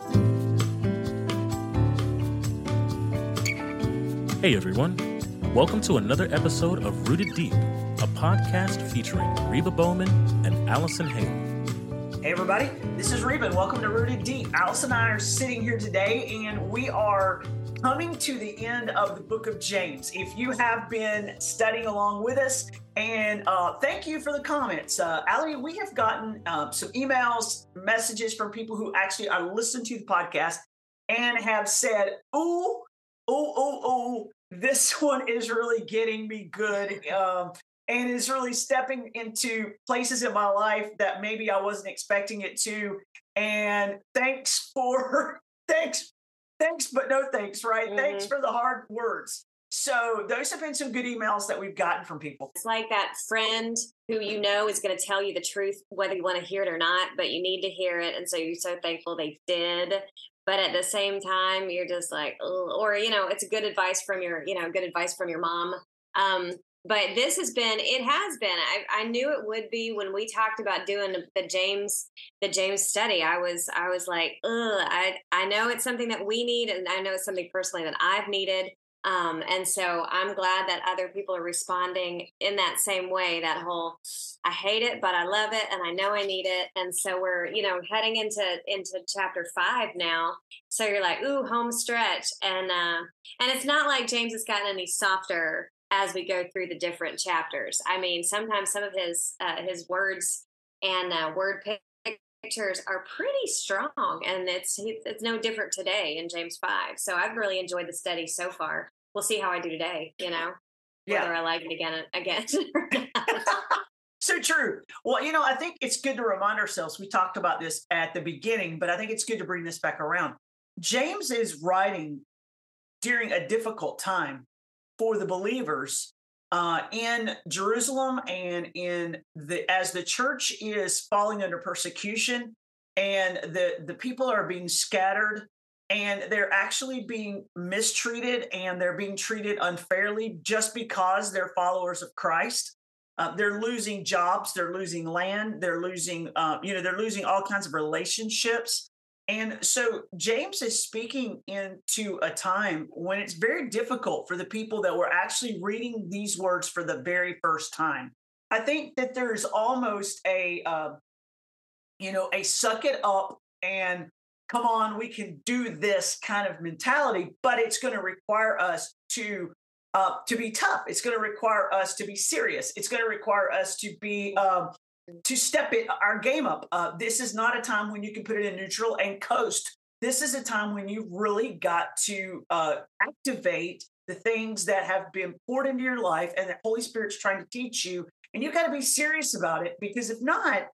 Hey everyone, welcome to another episode of Rooted Deep, a podcast featuring Reba Bowman and Allison Hale. Hey everybody, this is Reba and welcome to Rooted Deep. Allison and I are sitting here today and we are coming to the end of the book of James. If you have been studying along with us, and uh, thank you for the comments. Uh, Allie, we have gotten uh, some emails, messages from people who actually are listening to the podcast and have said, oh, oh, oh, oh, this one is really getting me good. Um, and is really stepping into places in my life that maybe I wasn't expecting it to. And thanks for thanks, thanks, but no thanks, right? Mm-hmm. Thanks for the hard words. So those have been some good emails that we've gotten from people. It's like that friend who you know is going to tell you the truth, whether you want to hear it or not, but you need to hear it. And so you're so thankful they did but at the same time you're just like or you know it's good advice from your you know good advice from your mom um, but this has been it has been I, I knew it would be when we talked about doing the james the james study i was i was like Ugh, i i know it's something that we need and i know it's something personally that i've needed um, and so I'm glad that other people are responding in that same way. That whole, I hate it, but I love it, and I know I need it. And so we're, you know, heading into into chapter five now. So you're like, ooh, home stretch, and uh, and it's not like James has gotten any softer as we go through the different chapters. I mean, sometimes some of his uh, his words and uh, word pictures are pretty strong, and it's it's no different today in James five. So I've really enjoyed the study so far. We'll see how I do today. You know, yeah. whether I like it again again. so true. Well, you know, I think it's good to remind ourselves. We talked about this at the beginning, but I think it's good to bring this back around. James is writing during a difficult time for the believers uh, in Jerusalem and in the as the church is falling under persecution and the the people are being scattered and they're actually being mistreated and they're being treated unfairly just because they're followers of Christ. Uh, they're losing jobs, they're losing land, they're losing, uh, you know, they're losing all kinds of relationships. And so James is speaking into a time when it's very difficult for the people that were actually reading these words for the very first time. I think that there's almost a, uh, you know, a suck it up and come on, we can do this kind of mentality, but it's going to require us to uh, to be tough. It's going to require us to be serious. It's going to require us to be um, to step it our game up. Uh, this is not a time when you can put it in neutral and coast. This is a time when you've really got to uh, activate the things that have been poured into your life and that Holy Spirit's trying to teach you. And you've got to be serious about it because if not,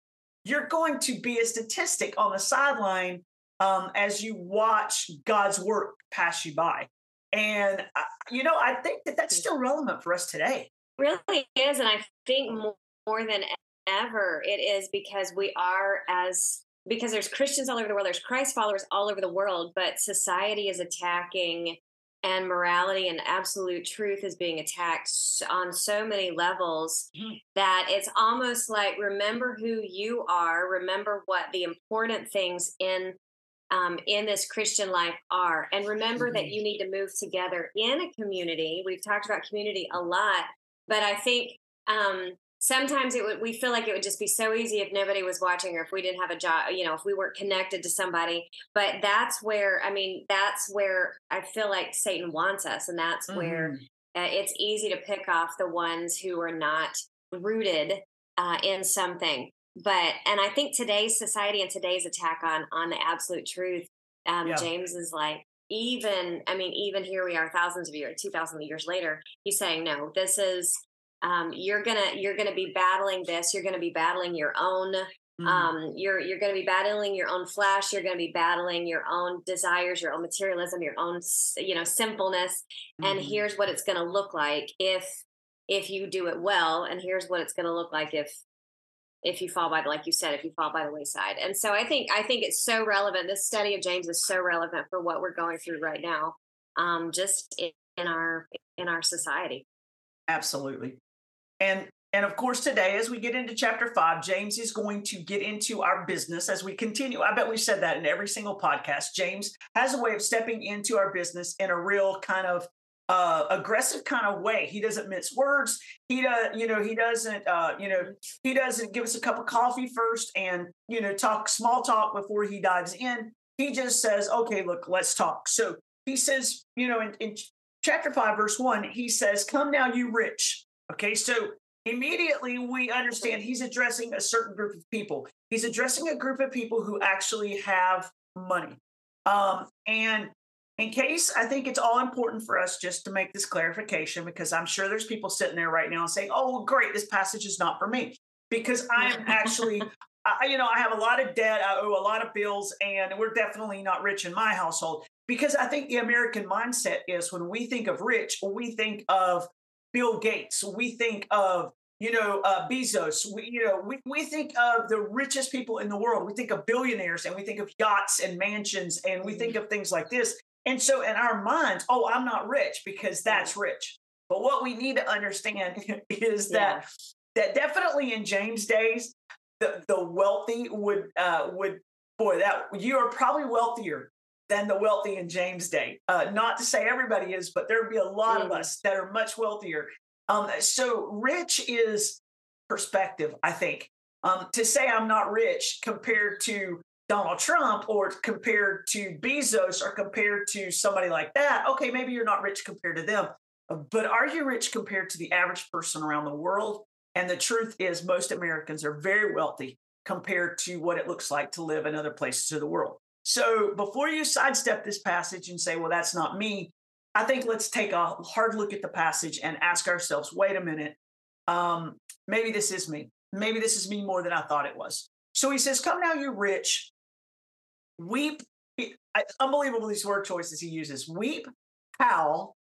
you're going to be a statistic on the sideline um, as you watch God's work pass you by. And, uh, you know, I think that that's still relevant for us today. Really is. And I think more, more than ever it is because we are as because there's Christians all over the world, there's Christ followers all over the world, but society is attacking and morality and absolute truth is being attacked on so many levels mm-hmm. that it's almost like remember who you are, remember what the important things in um, in this Christian life are, and remember mm-hmm. that you need to move together in a community. We've talked about community a lot, but I think um, sometimes it would we feel like it would just be so easy if nobody was watching or if we didn't have a job you know if we weren't connected to somebody but that's where i mean that's where i feel like satan wants us and that's mm-hmm. where uh, it's easy to pick off the ones who are not rooted uh, in something but and i think today's society and today's attack on on the absolute truth um, yeah. james is like even i mean even here we are thousands of years 2000 years later he's saying no this is um, you're gonna you're gonna be battling this. You're gonna be battling your own. Mm-hmm. Um, you're you're gonna be battling your own flesh. You're gonna be battling your own desires, your own materialism, your own you know sinfulness. Mm-hmm. And here's what it's gonna look like if if you do it well, and here's what it's gonna look like if if you fall by the like you said if you fall by the wayside and so i think i think it's so relevant this study of james is so relevant for what we're going through right now um, just in, in our in our society absolutely and and of course, today, as we get into chapter five, James is going to get into our business as we continue. I bet we've said that in every single podcast. James has a way of stepping into our business in a real kind of uh, aggressive kind of way. He doesn't mince words. He does, you know, he doesn't, uh, you know, he doesn't give us a cup of coffee first and you know talk small talk before he dives in. He just says, "Okay, look, let's talk." So he says, you know, in, in chapter five, verse one, he says, "Come now, you rich." Okay, so immediately we understand he's addressing a certain group of people. He's addressing a group of people who actually have money. Um, and in case I think it's all important for us just to make this clarification because I'm sure there's people sitting there right now and saying, "Oh, well, great, this passage is not for me," because I'm actually, I, you know, I have a lot of debt, I owe a lot of bills, and we're definitely not rich in my household. Because I think the American mindset is when we think of rich, we think of Bill Gates. We think of you know uh, Bezos. We you know we we think of the richest people in the world. We think of billionaires and we think of yachts and mansions and we think of things like this. And so in our minds, oh, I'm not rich because that's rich. But what we need to understand is that yeah. that definitely in James' days, the the wealthy would uh, would boy that you are probably wealthier than the wealthy in James' day. Uh, not to say everybody is, but there'd be a lot mm. of us that are much wealthier. Um, so rich is perspective, I think. Um, to say I'm not rich compared to Donald Trump or compared to Bezos or compared to somebody like that, okay, maybe you're not rich compared to them. Uh, but are you rich compared to the average person around the world? And the truth is, most Americans are very wealthy compared to what it looks like to live in other places of the world. So before you sidestep this passage and say, well, that's not me, I think let's take a hard look at the passage and ask ourselves, wait a minute, um, maybe this is me. Maybe this is me more than I thought it was. So he says, Come now, you rich, weep. Unbelievable these word choices he uses. Weep, howl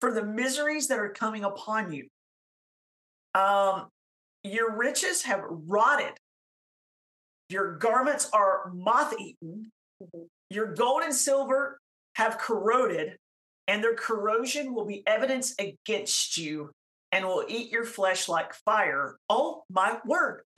for the miseries that are coming upon you. Um, your riches have rotted. Your garments are moth eaten. Mm-hmm. Your gold and silver have corroded, and their corrosion will be evidence against you and will eat your flesh like fire. Oh my word.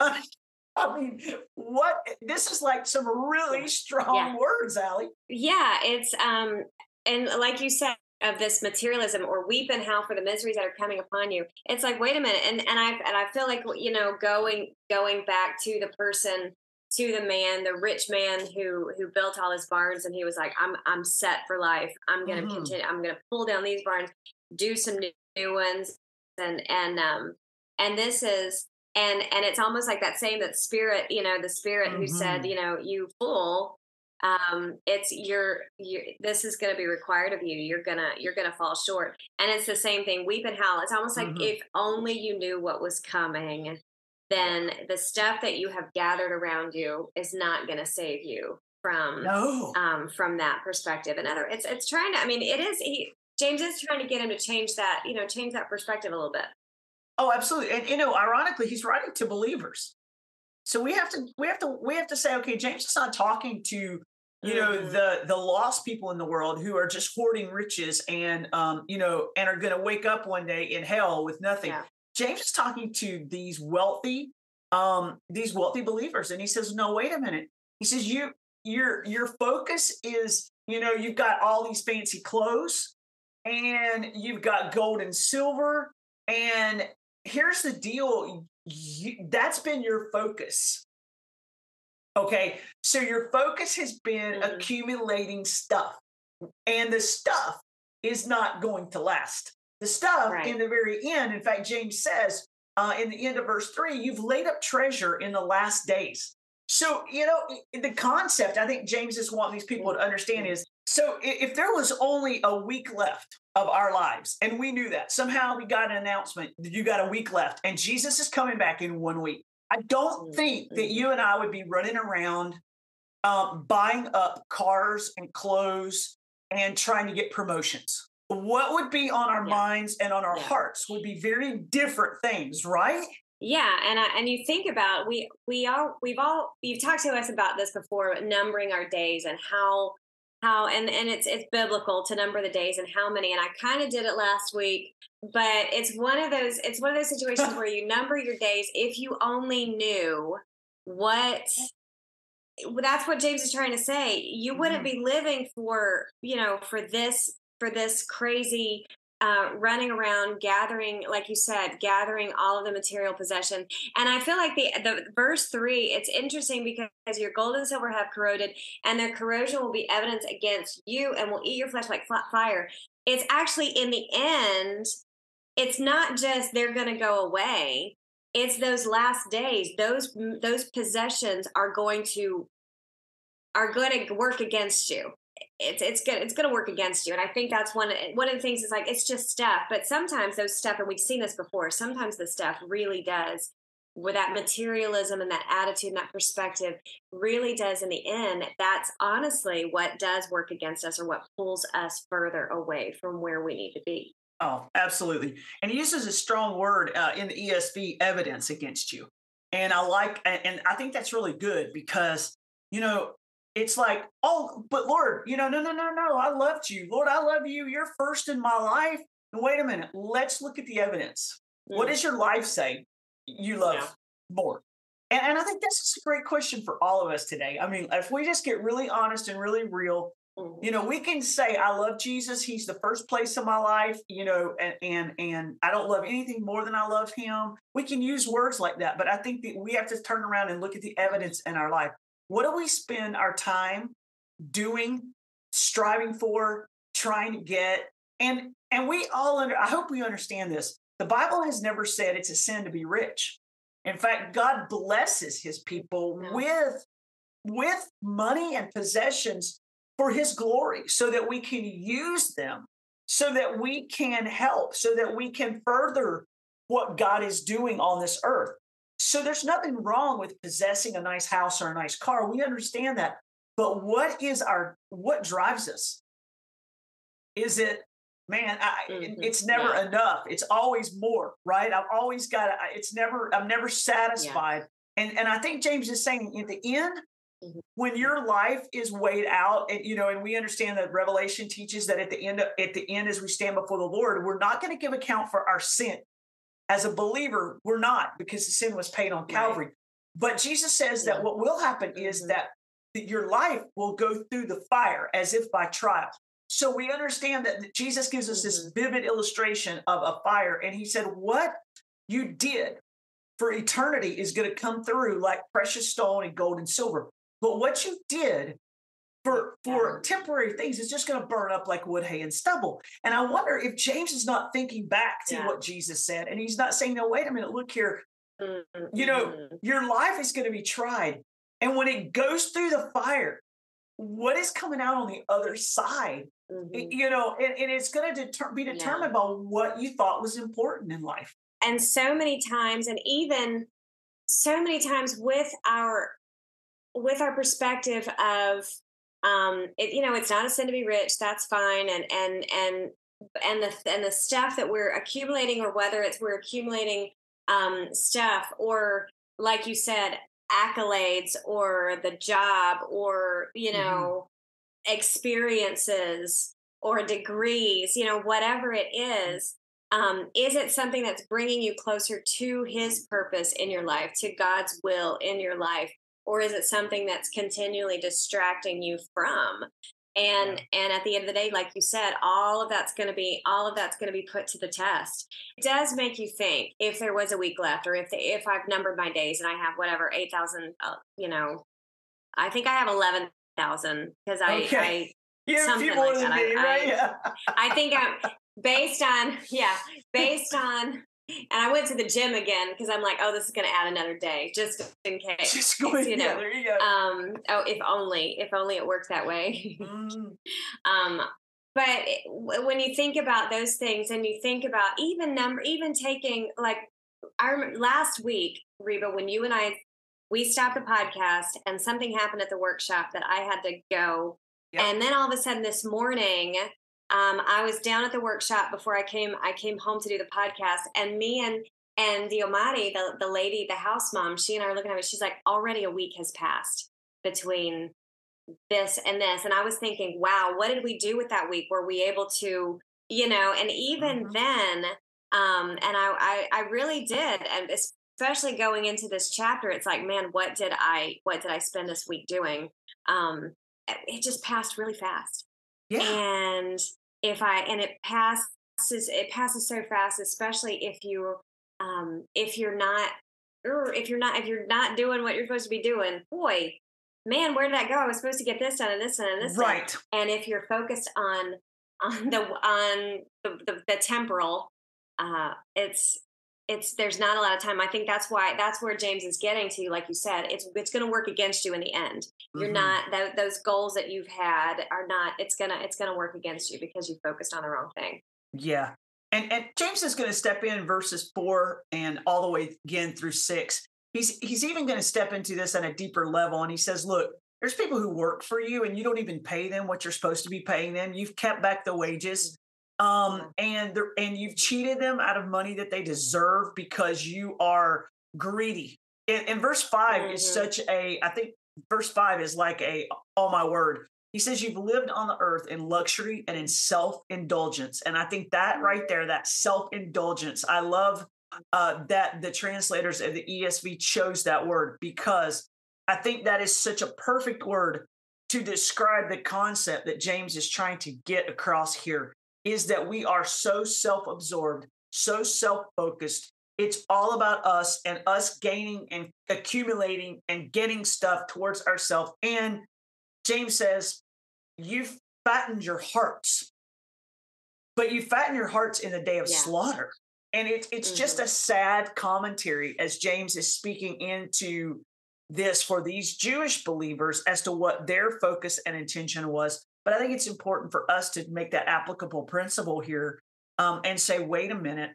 I mean, what this is like some really strong yeah. words, Allie. Yeah, it's um and like you said, of this materialism or weep and howl for the miseries that are coming upon you. It's like, wait a minute. And and I and I feel like you know, going going back to the person to the man, the rich man who who built all his barns, and he was like, "I'm I'm set for life. I'm going to mm-hmm. continue. I'm to pull down these barns, do some new, new ones, and and um and this is and and it's almost like that same that spirit, you know, the spirit mm-hmm. who said, mm-hmm. you know, you fool, um it's you're you this is going to be required of you you're gonna you're gonna fall short and it's the same thing weep and howl it's almost like mm-hmm. if only you knew what was coming then the stuff that you have gathered around you is not going to save you from no. um, from that perspective. And other, it's it's trying to. I mean, it is. He, James is trying to get him to change that. You know, change that perspective a little bit. Oh, absolutely. And you know, ironically, he's writing to believers. So we have to we have to we have to say, okay, James is not talking to you know mm-hmm. the the lost people in the world who are just hoarding riches and um you know and are going to wake up one day in hell with nothing yeah. James is talking to these wealthy, um, these wealthy believers, and he says, "No, wait a minute." He says, "You, your, your focus is, you know, you've got all these fancy clothes, and you've got gold and silver, and here's the deal: you, that's been your focus." Okay, so your focus has been mm-hmm. accumulating stuff, and the stuff is not going to last. The stuff right. in the very end, in fact, James says uh, in the end of verse three, you've laid up treasure in the last days. So, you know, the concept I think James is wanting these people to understand is so if there was only a week left of our lives, and we knew that somehow we got an announcement that you got a week left, and Jesus is coming back in one week. I don't mm, think that mm. you and I would be running around um, buying up cars and clothes and trying to get promotions what would be on our yeah. minds and on our yeah. hearts would be very different things, right? Yeah, and I, and you think about we we all we've all you've talked to us about this before, numbering our days and how how and and it's it's biblical to number the days and how many and i kind of did it last week but it's one of those it's one of those situations where you number your days if you only knew what that's what james is trying to say you wouldn't Mhm. be living for you know for this for this crazy uh, running around gathering like you said gathering all of the material possession and i feel like the the verse three it's interesting because your gold and silver have corroded and their corrosion will be evidence against you and will eat your flesh like flat fire. It's actually in the end it's not just they're going to go away. It's those last days those those possessions are going to are going to work against you it's it's good it's going to work against you and i think that's one one of the things is like it's just stuff but sometimes those stuff and we've seen this before sometimes the stuff really does with that materialism and that attitude and that perspective really does in the end that's honestly what does work against us or what pulls us further away from where we need to be Oh, absolutely. And he uses a strong word uh, in the ESV, evidence against you. And I like, and and I think that's really good because, you know, it's like, oh, but Lord, you know, no, no, no, no, I loved you. Lord, I love you. You're first in my life. And wait a minute, let's look at the evidence. What Mm. does your life say you love Yeah. more? And, and I think this is a great question for all of us today. I mean, if we just get really honest and really real, Mhm. you know we can say i love jesus he's the first place in my life you know and and and i don't love anything more than i love him we can use words like that but i think that we have to turn around and look at the evidence in our life what do we spend our time doing striving for trying to get? And and we all under i hope we understand this. The bible has never said it's a sin to be rich. In fact god blesses his people with with money and possessions for his glory so that we can use them so that we can help so that we can further what god is doing on this earth so there's nothing wrong with possessing a nice house or a nice car. We understand that. But what is our what drives us? Is it man I, Mhm. it's never Yeah. enough. It's always more right? I've always got it's never i'm never satisfied. And and i think james is saying at the end Mhm. when your life is weighed out and you know and we understand that revelation teaches that at the end of, at the end as we stand before the lord we're not going to give account for our sin as a believer we're not because the sin was paid on Right. calvary but jesus says that what will happen is Mhm. that that your life will go through the fire as if by trial so we understand that jesus gives us this Mm-hmm. vivid illustration of a fire and he said what you did for eternity is going to come through like precious stone and gold and silver but what you did for for temporary things is just going to burn up like wood, hay, and stubble. And I wonder if James is not thinking back to Yeah. what Jesus said, and he's not saying, "No, wait a minute, look here. Mhm. You know. Your life is going to be tried, and when it goes through the fire, what is coming out on the other side? Mhm. It- you know, and, and it's going to deter- be Yeah. determined by what you thought was important in life. and so many times and even so many times with our with our perspective of um it, you know it's not a sin to be rich that's fine and and and and the and the stuff that we're accumulating or whether it's we're accumulating um stuff or like you said accolades or the job or you Mhm. know experiences or degrees you know whatever it is um, is it something that's bringing you closer to his purpose in your life to god's will in your life or is it something that's continually distracting you from and and at the end of the day like you said all of that's going to be all of that's going to be put to the test it does make you think if there was a week left or if the, if i've numbered my days and i have whatever 8000 uh, you know i think i have 11000 because i Okay. i You have a few Something more like than that. I- me, right? I- yeah. I think I'm based on yeah, based on and I went to the gym again because I'm like, oh, this is gonna add another day just in case. Just going, you yeah, know, there you go. Um, oh, if only, if only it worked that way. Mm. um, but when you think about those things and you think about even number, even taking like I remember last week, Reba, when you and I we stopped the podcast and something happened at the workshop that I had to go. Yep. And then all of a sudden this morning, um, I was down at the workshop before I came. I came home to do the podcast, and me and and the Omari, the the lady, the house mom, she and I are looking at me. She's like, already a week has passed between this and this. And I was thinking, wow, what did we do with that week? Were we able to, you know, and even mm-hmm. then, um, and I, I, I really did. And especially going into this chapter, it's like, man, what did I, what did I spend this week doing? Um, it just passed really fast. Yeah. And if I, and it passes, it passes so fast, especially if you, um, if you're not or if you're not if you're not doing what you're supposed to be doing boy man, where did that go? I was supposed to get this done and this done and this right. done. And if you're focused on on the on the the, the temporal, uh, it's it's there's not a lot of time. I think that's why that's where James is getting to. Like you said, it's it's going to work against you in the end. You're mm-hmm. not that, those goals that you've had are not. It's gonna it's gonna work against you because you focused on the wrong thing. Yeah, and and James is going to step in verses four and all the way again through six he's he's even going to step into this at a deeper level and he says look there's people who work for you and you don't even pay them what you're supposed to be paying them you've kept back the wages um, and and you've cheated them out of money that they deserve because you are greedy. And, and verse 5 mm-hmm. is such a i think verse 5 is like a oh my word. He says you've lived on the earth in luxury and in self-indulgence. And i think that right there that self-indulgence i love uh, that the translators of the ESV chose that word because I think that is such a perfect word to describe the concept that James is trying to get across here is that we are so self absorbed, so self focused. It's all about us and us gaining and accumulating and getting stuff towards ourselves. And James says, You've fattened your hearts, but you fatten your hearts in the day of yeah. slaughter. And it, it's mm-hmm. just a sad commentary as James is speaking into this for these Jewish believers as to what their focus and intention was. But I think it's important for us to make that applicable principle here um, and say, wait a minute,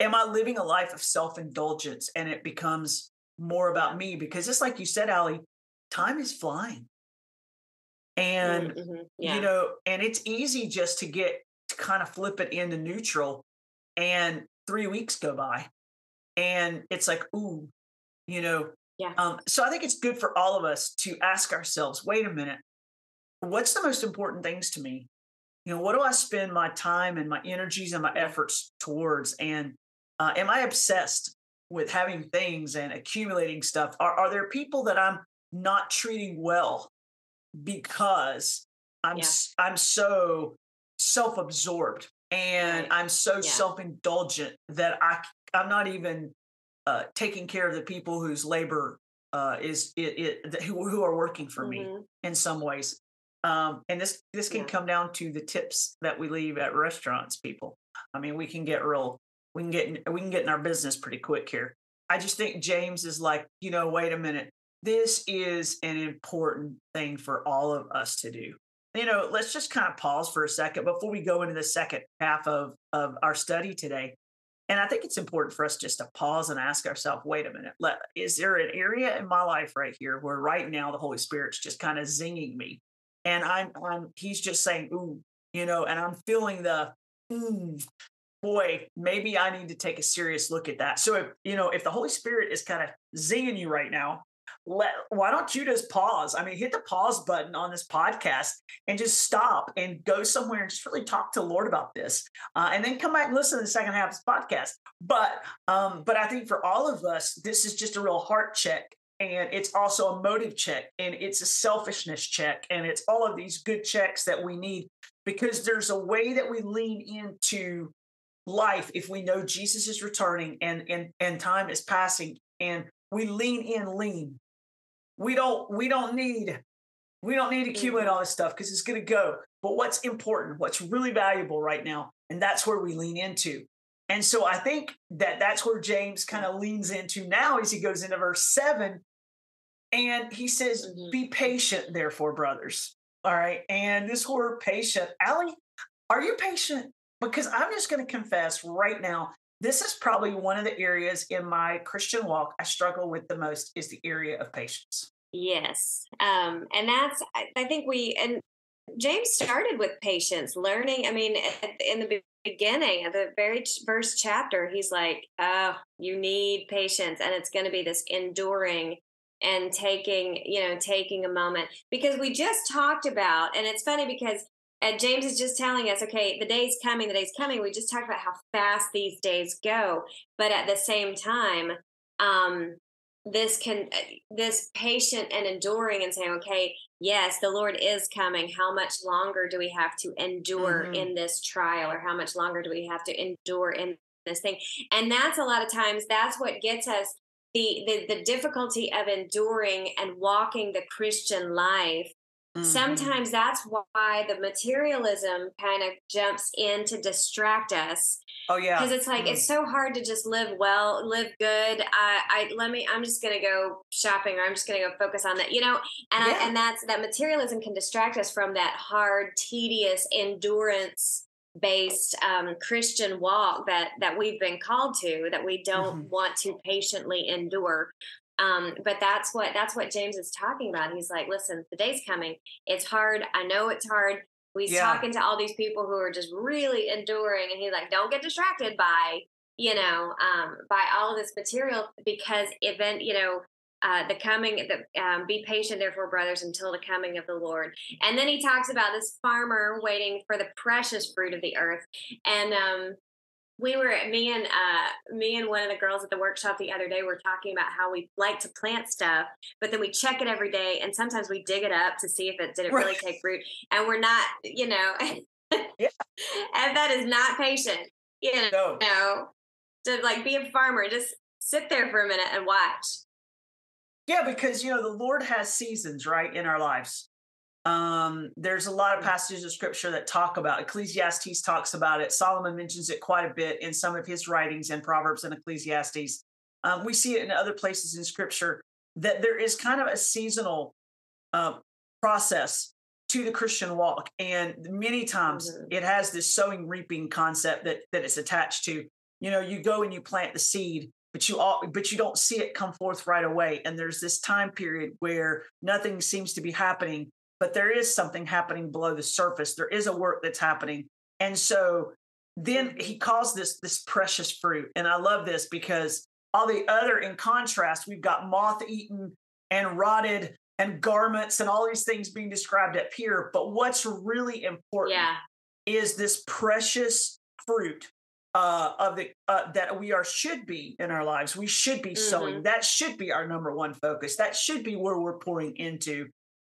am I living a life of self indulgence? And it becomes more about me because just like you said, Ali, time is flying. And, mm-hmm. yeah. you know, and it's easy just to get to kind of flip it into neutral and three weeks go by and it's like ooh you know yeah um, so i think it's good for all of us to ask ourselves wait a minute what's the most important things to me you know what do i spend my time and my energies and my efforts towards and uh, am i obsessed with having things and accumulating stuff are, are there people that i'm not treating well because i'm yeah. i'm so self-absorbed and right. I'm so yeah. self-indulgent that I I'm not even uh, taking care of the people whose labor uh, is it, it who, who are working for mm-hmm. me in some ways. Um, and this this can yeah. come down to the tips that we leave at restaurants. People, I mean, we can get real. We can get in, we can get in our business pretty quick here. I just think James is like, you know, wait a minute. This is an important thing for all of us to do you know, let's just kind of pause for a second before we go into the second half of, of our study today. And I think it's important for us just to pause and ask ourselves, wait a minute, let, is there an area in my life right here where right now the Holy Spirit's just kind of zinging me? And I'm, I'm he's just saying, ooh, you know, and I'm feeling the, mm, boy, maybe I need to take a serious look at that. So if, you know, if the Holy Spirit is kind of zinging you right now, let why don't you just pause i mean hit the pause button on this podcast and just stop and go somewhere and just really talk to the lord about this uh, and then come back and listen to the second half of this podcast but um but i think for all of us this is just a real heart check and it's also a motive check and it's a selfishness check and it's all of these good checks that we need because there's a way that we lean into life if we know jesus is returning and and and time is passing and we lean in lean. We don't we don't need we don't need to accumulate all mm. this stuff because it's going to go. But what's important what's really valuable right now and that's where we lean into and so i think that that's where james kind of leans into now as he goes into verse 7 and he says mm-hmm. be patient therefore brothers all right and this word patient Allie, are you patient because i'm just going to confess right now this is probably one of the areas in my Christian walk I struggle with the most is the area of patience. Yes. Um, and that's, I think we, and James started with patience, learning. I mean, in the beginning of the very first chapter, he's like, oh, you need patience, and it's going to be this enduring and taking you know taking a moment because we just talked about and it's funny because and James is just telling us, okay, the day's coming, the day's coming. We just talked about how fast these days go, but at the same time, um, this can uh, this patient and enduring and saying, okay, yes, the Lord is coming. How much longer do we have to endure mm-hmm. in this trial, or how much longer do we have to endure in this thing? And that's a lot of times that's what gets us the, the, the difficulty of enduring and walking the Christian life. Mm-hmm. Sometimes that's why the materialism kind of jumps in to distract us. Oh yeah, because it's like mm. it's so hard to just live well, live good. I, I let me. I'm just gonna go shopping, or I'm just gonna go focus on that. You know, and yeah. I, and that's that materialism can distract us from that hard, tedious endurance based um, Christian walk that that we've been called to that we don't mm-hmm. want to patiently endure. Um, but that's what that's what James is talking about. He's like, listen, the day's coming. It's hard. I know it's hard. He's yeah. talking to all these people who are just really enduring, and he's like, don't get distracted by you know um, by all of this material because event you know uh, the coming, the, um, be patient, therefore, brothers, until the coming of the Lord. And then he talks about this farmer waiting for the precious fruit of the earth. And um, we were, me and uh, me and one of the girls at the workshop the other day were talking about how we like to plant stuff, but then we check it every day, and sometimes we dig it up to see if it did it really take root, and we're not, you know, yeah. and that is not patient. You know, no. you know, to like be a farmer, just sit there for a minute and watch yeah, because you know the Lord has seasons, right, in our lives. Um, there's a lot of mm. passages of scripture that talk about Ecclesiastes talks about it. Solomon mentions it quite a bit in some of his writings in Proverbs and Ecclesiastes. Um, we see it in other places in scripture that there is kind of a seasonal uh, process to the Christian walk, and many times mm-hmm. it has this sowing reaping concept that that it's attached to. You know, you go and you plant the seed, but you all but you don't see it come forth right away and there's this time period where nothing seems to be happening but there is something happening below the surface there is a work that's happening and so then he calls this this precious fruit and i love this because all the other in contrast we've got moth eaten and rotted and garments and all these things being described up here but what's really important yeah. is this precious fruit uh, of the uh, that we are should be in our lives. We should be mm-hmm. sowing. That should be our number one focus. That should be where we're pouring into.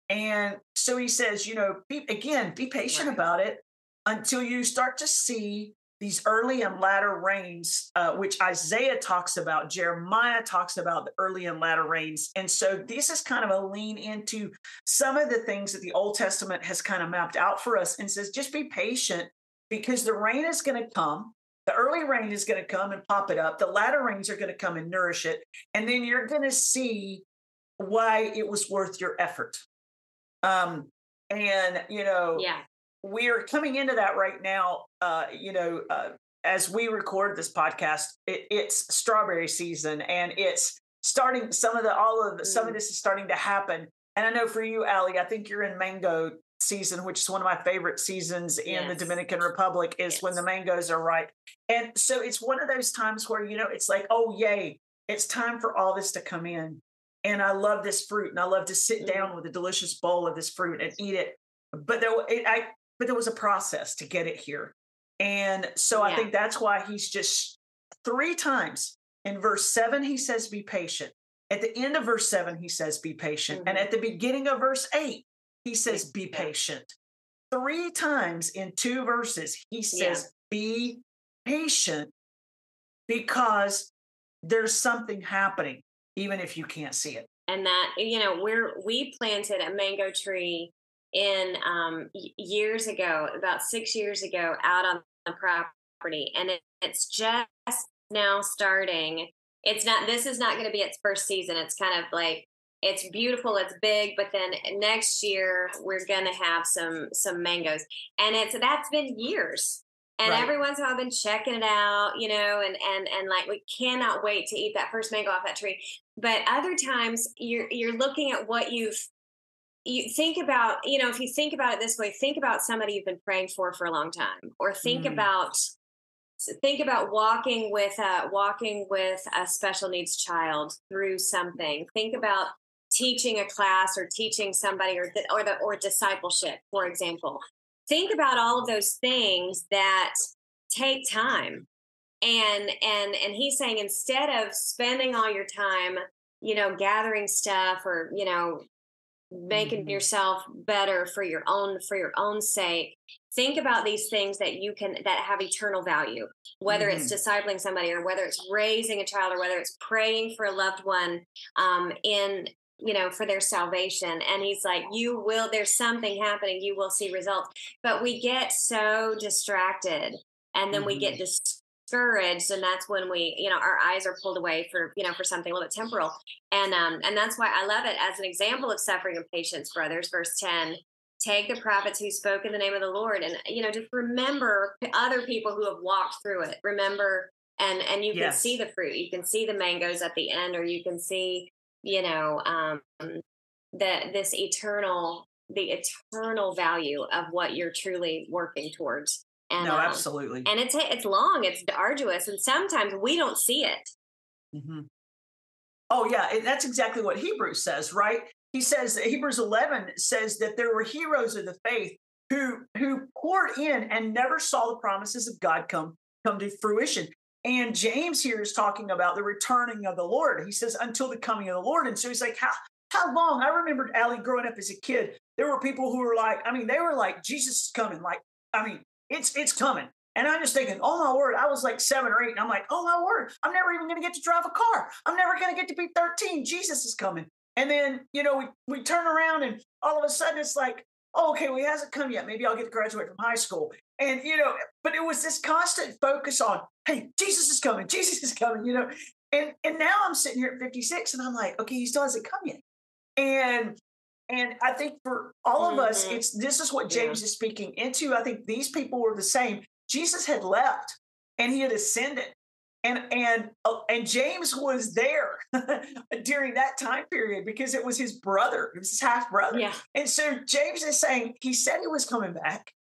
And so he says, you know, be, again, be patient right. about it until you start to see these early and latter rains, uh, which Isaiah talks about, Jeremiah talks about the early and latter rains. And so this is kind of a lean into some of the things that the Old Testament has kind of mapped out for us and says, just be patient because the rain is going to come. The early rain is going to come and pop it up. The latter rains are going to come and nourish it. And then you're going to see why it was worth your effort. Um, and, you know, yeah. we're coming into that right now. Uh, you know, uh, as we record this podcast, it, it's strawberry season and it's starting some of the all of the, mm. some of mm. this is starting to happen. And I know for you, Ali, I think you're in mango season, which is one of my favorite seasons in yes. the Dominican Republic, is yes. when the mangoes are ripe. And so it's one of those times where, you know, it's like, oh, yay, it's time for all this to come in. And I love this fruit and I love to sit mm-hmm. down with a delicious bowl of this fruit and eat it. But there, it, I, but there was a process to get it here. And so yeah. I think that's why he's just three times in verse seven, he says, be patient. At the end of verse seven, he says, be patient. Mm-hmm. And at the beginning of verse eight, he says, be patient. Three times in two verses, he says, yeah. be patient because there's something happening, even if you can't see it. And that, you know, we're, we planted a mango tree in um, years ago, about six years ago, out on the property. And it, it's just now starting. It's not, this is not going to be its first season. It's kind of like it's beautiful it's big but then next year we're gonna have some some mangoes and it's that's been years and right. every once in a while i've been checking it out you know and and and like we cannot wait to eat that first mango off that tree but other times you're you're looking at what you've you think about you know if you think about it this way think about somebody you've been praying for for a long time or think mm. about think about walking with a walking with a special needs child through something. Think about teaching a class or teaching somebody or the, or the or discipleship for example. Think about all of those things that take time and and and he's saying instead of spending all your time you know gathering stuff or you know making mm-hmm. yourself better for your own for your own sake think about these things that you can that have eternal value whether mm-hmm. it's discipling somebody or whether it's raising a child or whether it's praying for a loved one um, in you know for their salvation and he's like you will there's something happening you will see results but we get so distracted and then mm-hmm. we get dis- mm-hmm discouraged and that's when we you know our eyes are pulled away for you know for something a little bit temporal. And um and that's why i love it as an example of suffering and patience brothers. Verse 10 take the prophets who spoke in the name of the lord and you know just remember other people who have walked through it. Remember and and you can yes. see the fruit. You can see the mangoes at the end or you can see you know um the this eternal the eternal value of what you're truly working towards and, no, um, absolutely. and it's it's long, it's arduous, and sometimes we don't see it. Mm-hmm. Oh yeah, that's exactly what Hebrews says, right? He says Hebrews 11 says that there were heroes of the faith who who poured in and never saw the promises of God come come to fruition. And James here is talking about the returning of the Lord. He says until the coming of the Lord. And so he's like, how how long? I remembered Allie growing up as a kid. There were people who were like, I mean, they were like, Jesus is coming. Like, I mean, it's it's coming. And I'm just thinking, oh my word, I was like seven or eight, and I'm like, oh my word, I'm never even going to get to drive a car. I'm never going to get to be 13. Jesus is coming. And then, you know, we, we turn around and all of a sudden it's like, oh, okay, well, he hasn't come yet. Maybe I'll get to graduate from high school. And, you know, but it was this constant focus on, hey, Jesus is coming, Jesus is coming, you know. And and now I'm sitting here at 56 and I'm like, okay, he still hasn't come yet. And and I think for all of mm-hmm. us, it's this is what James yeah. is speaking into. I think these people were the same. Jesus had left and he had ascended. And and uh, and James was there during that time period because it was his brother, it was his half brother. Yeah. And so James is saying he said he was coming back.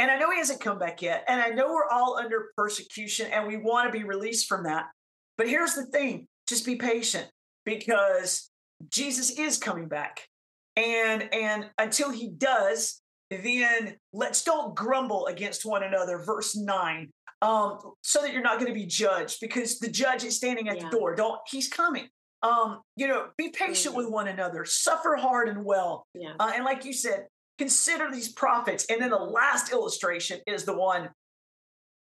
And I know he hasn't come back yet. And I know we're all under persecution and we want to be released from that. But here's the thing just be patient because Jesus is coming back and and until he does then let's don't grumble against one another verse 9 um so that you're not going to be judged because the judge is standing at yeah. the door don't he's coming um you know be patient mm-hmm. with one another suffer hard and well yeah. Uh, and like you said consider these prophets and then the last illustration is the one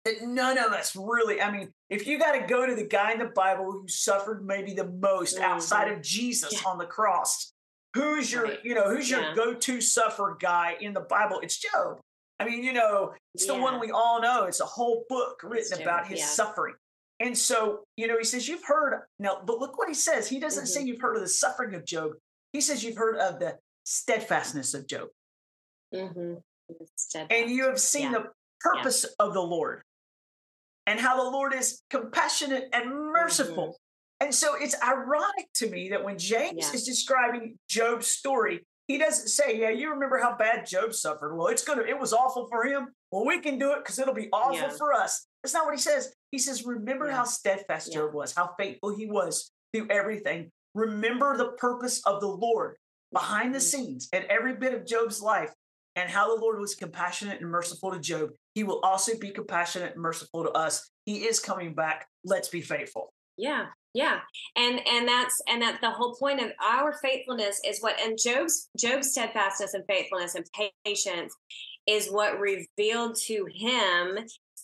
that none of us really i mean if you got to go to the guy in the bible who suffered maybe the most mm-hmm. outside of jesus yeah. on the cross who's your, right. you know, who's yeah. your go-to suffer guy in the Bible? It's Job. I mean, you know, it's yeah. the one we all know. It's a whole book written about his yeah. suffering. And so, you know, he says, You've heard now, but look what he says. He doesn't mm-hmm. say you've heard of the suffering of Job. He says you've heard of the steadfastness of Job. Mm-hmm. And you have seen the purpose of the Lord and how the Lord is compassionate and merciful. Mm-hmm. And so it's ironic to me that when James yeah. is describing Job's story, he doesn't say, "Yeah, you remember how bad Job suffered. Well, it's gonna, it was awful for him. Well, we can do it because it'll be awful yeah. for us." That's not what he says. He says, "Remember yeah. how steadfast Job was, how faithful he was through everything. Remember the purpose of the Lord behind the mm-hmm. scenes and every bit of Job's life, and how the Lord was compassionate and merciful to Job. He will also be compassionate and merciful to us. He is coming back. Let's be faithful." Yeah, yeah and and that's and that the whole point of our faithfulness is what and job's job's steadfastness and faithfulness and patience is what revealed to him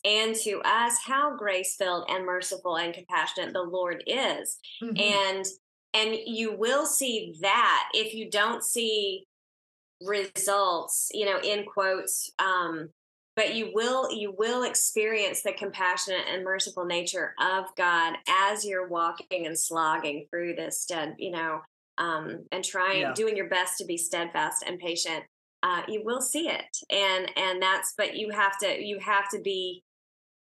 and to us how grace filled and merciful and compassionate the lord is mm-hmm. and and you will see that if you don't see results you know in quotes um but you will you will experience the compassionate and merciful nature of God as you're walking and slogging through this stead, you know, um, and trying yeah. doing your best to be steadfast and patient. Uh, you will see it, and and that's but you have to you have to be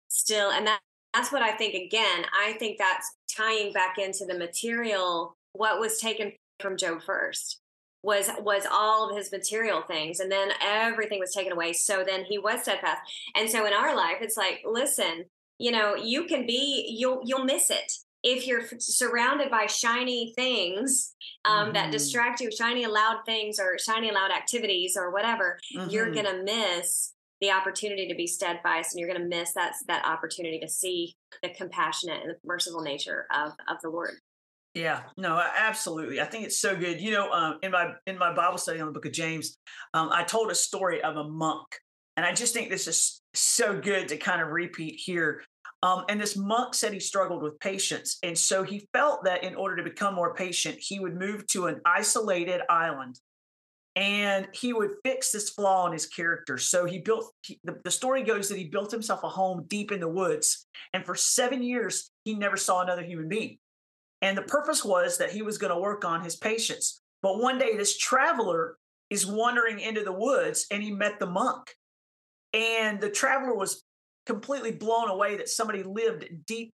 still, and that that's what I think. Again, I think that's tying back into the material what was taken from Job first was was all of his material things and then everything was taken away so then he was steadfast and so in our life it's like listen you know you can be you'll you'll miss it if you're surrounded by shiny things um, mm-hmm. that distract you, shiny loud things or shiny loud activities or whatever, mm-hmm. you're gonna miss the opportunity to be steadfast and you're going to miss that that opportunity to see the compassionate and the merciful nature of of the lord yeah no absolutely i think it's so good you know um, in my in my bible study on the book of james um, i told a story of a monk and i just think this is so good to kind of repeat here um, and this monk said he struggled with patience and so he felt that in order to become more patient he would move to an isolated island and he would fix this flaw in his character. So he built, he, the, the, story goes that he built himself a home deep in the woods. And for seven years, he never saw another human being. And the purpose was that he was going to work on his patience. But one day, this traveler is wandering into the woods and he met the monk. And the traveler was completely blown away that somebody lived deep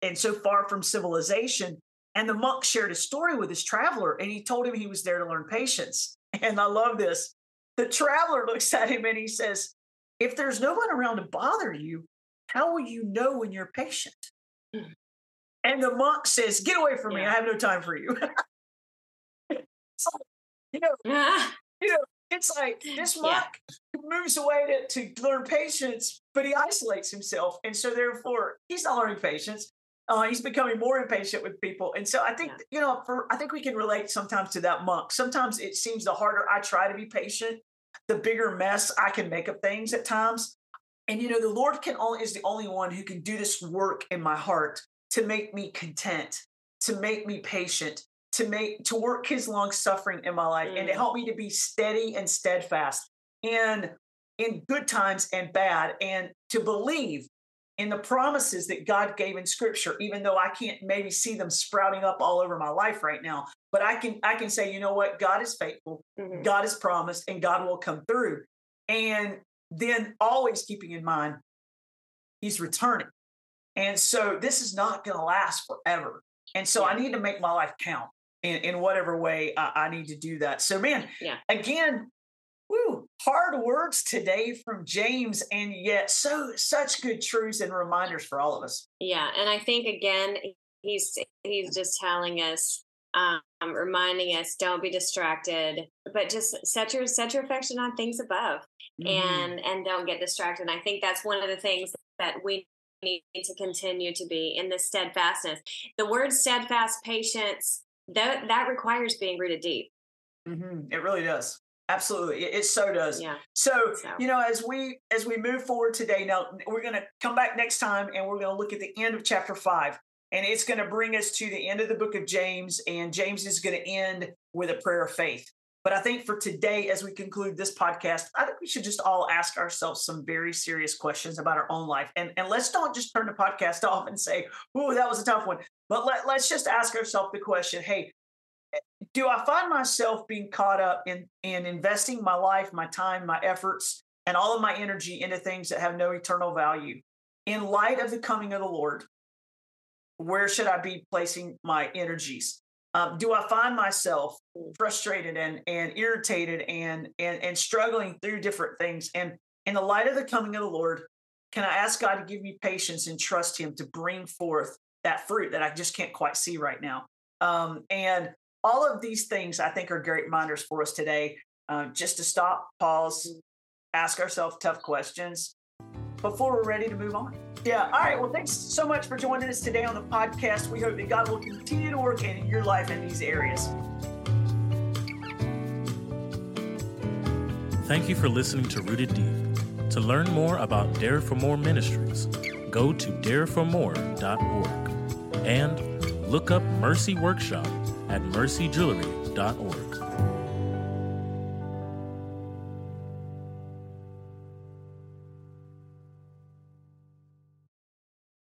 and so far from civilization. And the monk shared a story with his traveler and he told him he was there to learn patience. And I love this. The traveler looks at him and he says, If there's no one around to bother you, how will you know when you're patient? Hmm. And the monk says, Get away from me. I have no time for you. you know, you know, it's like this monk moves away to, to learn patience, but he isolates himself. And so therefore he's not learning patience. Uh, he's becoming more impatient with people, and so I think yeah. you know, for I think we can relate sometimes to that monk. Sometimes it seems the harder I try to be patient, the bigger mess I can make of things at times. And you know, the Lord can only is the only one who can do this work in my heart to make me content, to make me patient, to make to work His long suffering in my life, mm. and to mm. help me to be steady and steadfast in in good times and bad, and to believe in the promises that God gave in scripture, even though I can't maybe see them sprouting up all over my life right now. But I can I can say, you know what, God is faithful, mm-hmm. God has promised, and God will come through. And then always keeping in mind, He's returning. And so this is not going to last forever. And so I need to make my life count in, in whatever way I, I need to do that. So, man, yeah. again, Woo, hard words today from James, and yet so such good truths and reminders for all of us. Yeah, and I think again, he's he's just telling us, um, reminding us, don't be distracted, but just set your set your affection on things above, mm-hmm. and and don't get distracted. And I think that's one of the things that we need to continue to be in this steadfastness. The word steadfast patience that that requires being rooted deep. Mm-hmm. It really does. Absolutely, it, so does. Yeah. So, so, you know, as we as we move forward today, now we're going to come back next time, and we're going to look at the end of chapter five, and it's going to bring us to the end of the book of James, and James is going to end with a prayer of faith. But I think for today, as we conclude this podcast, I think we should just all ask ourselves some very serious questions about our own life. And, and let's not just turn the podcast off and say, oh, that was a tough one. But let, let's just ask ourselves the question hey, do I find myself being caught up in in investing my life, my time, my efforts, and all of my energy into things that have no eternal value? In light of the coming of the Lord, where should I be placing my energies? Um, do I find myself frustrated and and irritated and and and struggling through different things? And in the light of the coming of the Lord, can I ask God to give me patience and trust Him to bring forth that fruit that I just can't quite see right now? Um, and all of these things I think are great reminders for us today. Uh, just to stop, pause, ask ourselves tough questions before we're ready to move on. Yeah. All right. Well, thanks so much for joining us today on the podcast. We hope that God will continue to work in your life in these areas. Thank you for listening to Rooted Deep. To learn more about Dare for More Ministries, go to dareformore.org and look up Mercy Workshop at mercyjewelry.org.